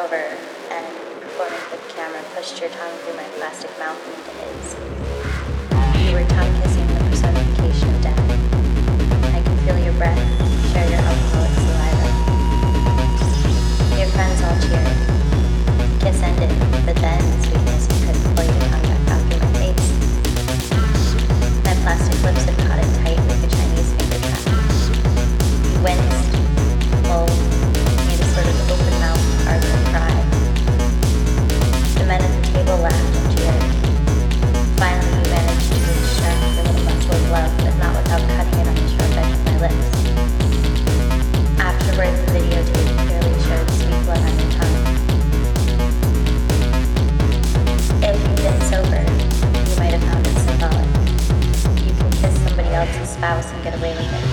over and, performing for the camera, pushed your tongue through my plastic mouth into his. You were tongue kissing the personification of death. I can feel your breath, share your alcoholic saliva. Your friends all cheered. Kiss ended, but then, sweetness, you couldn't pull your tongue back through my face. My plastic lips had spouse and get away with it.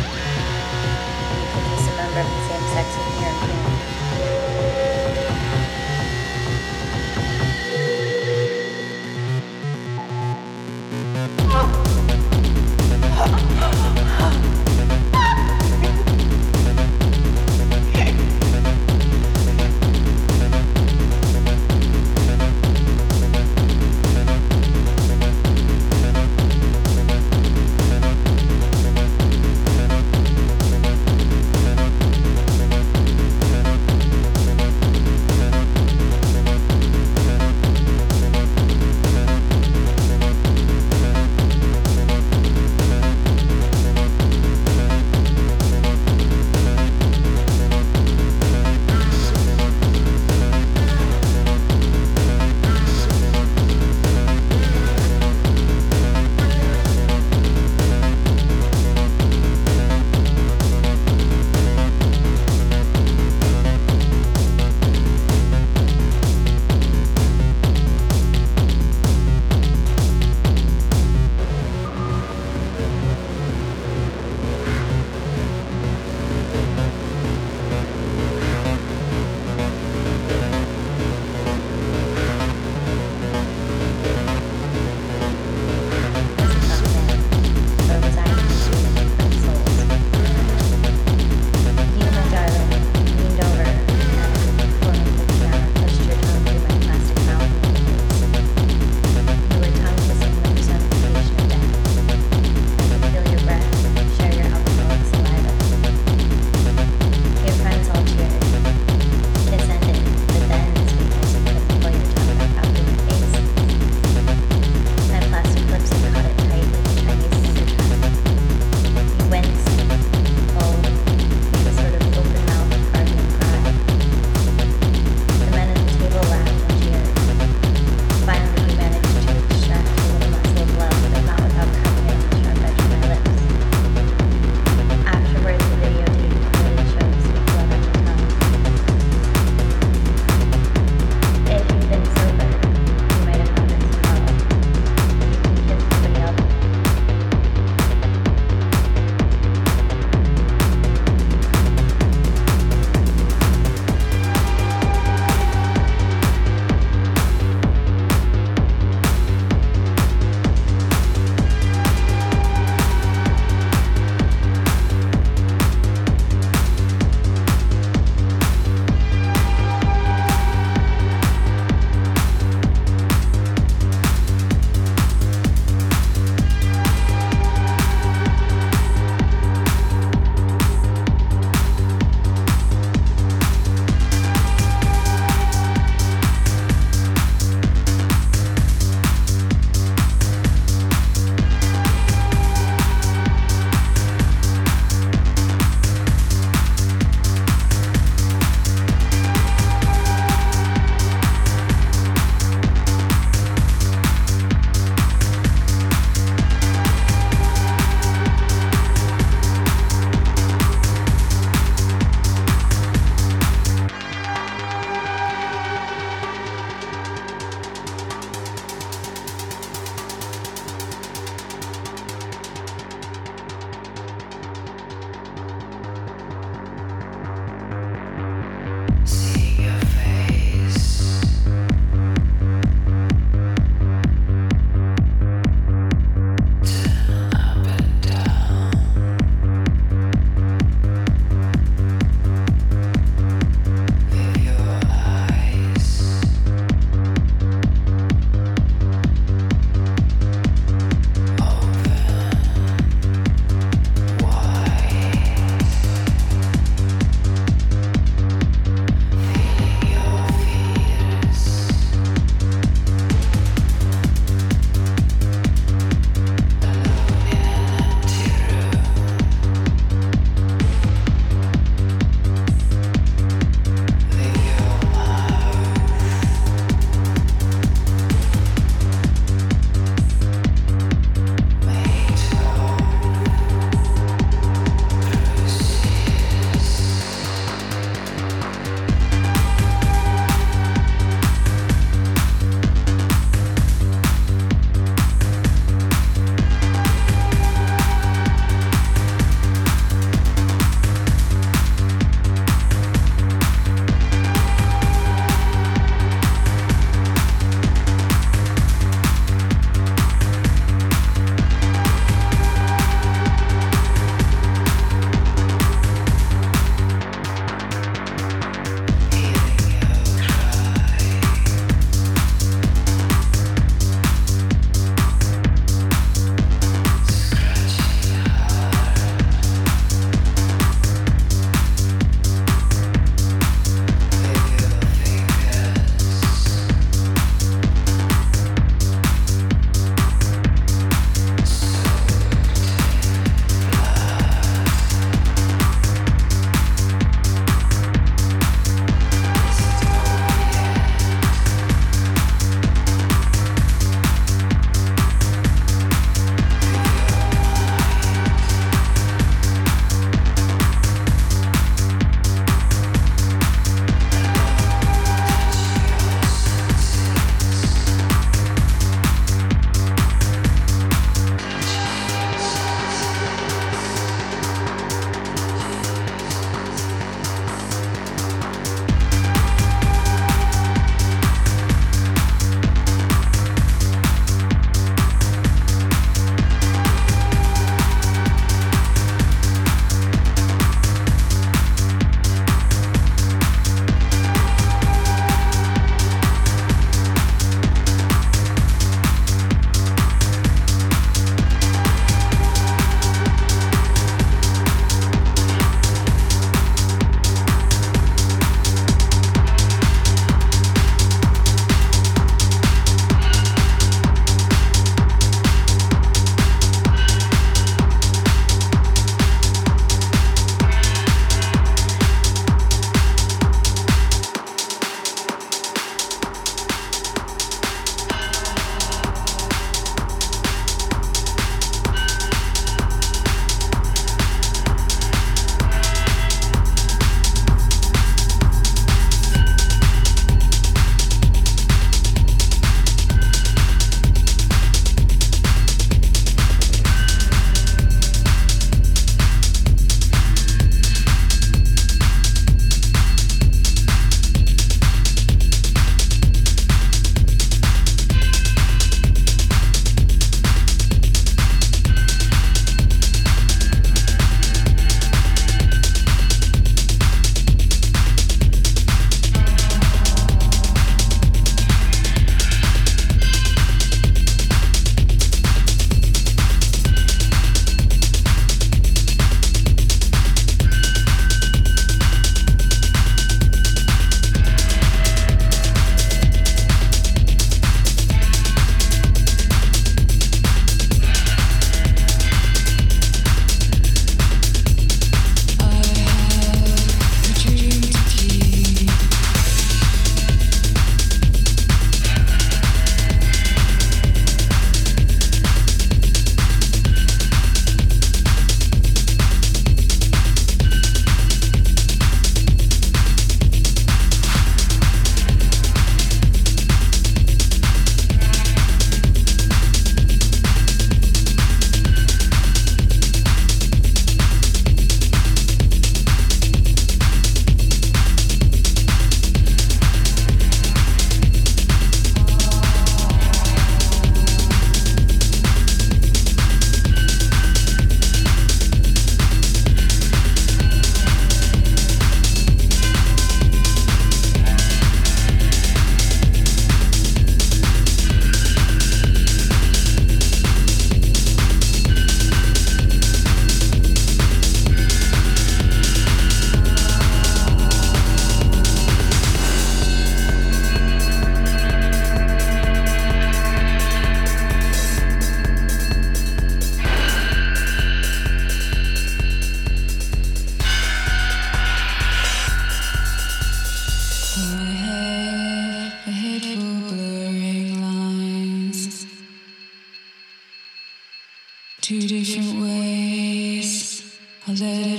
Two different ways to let you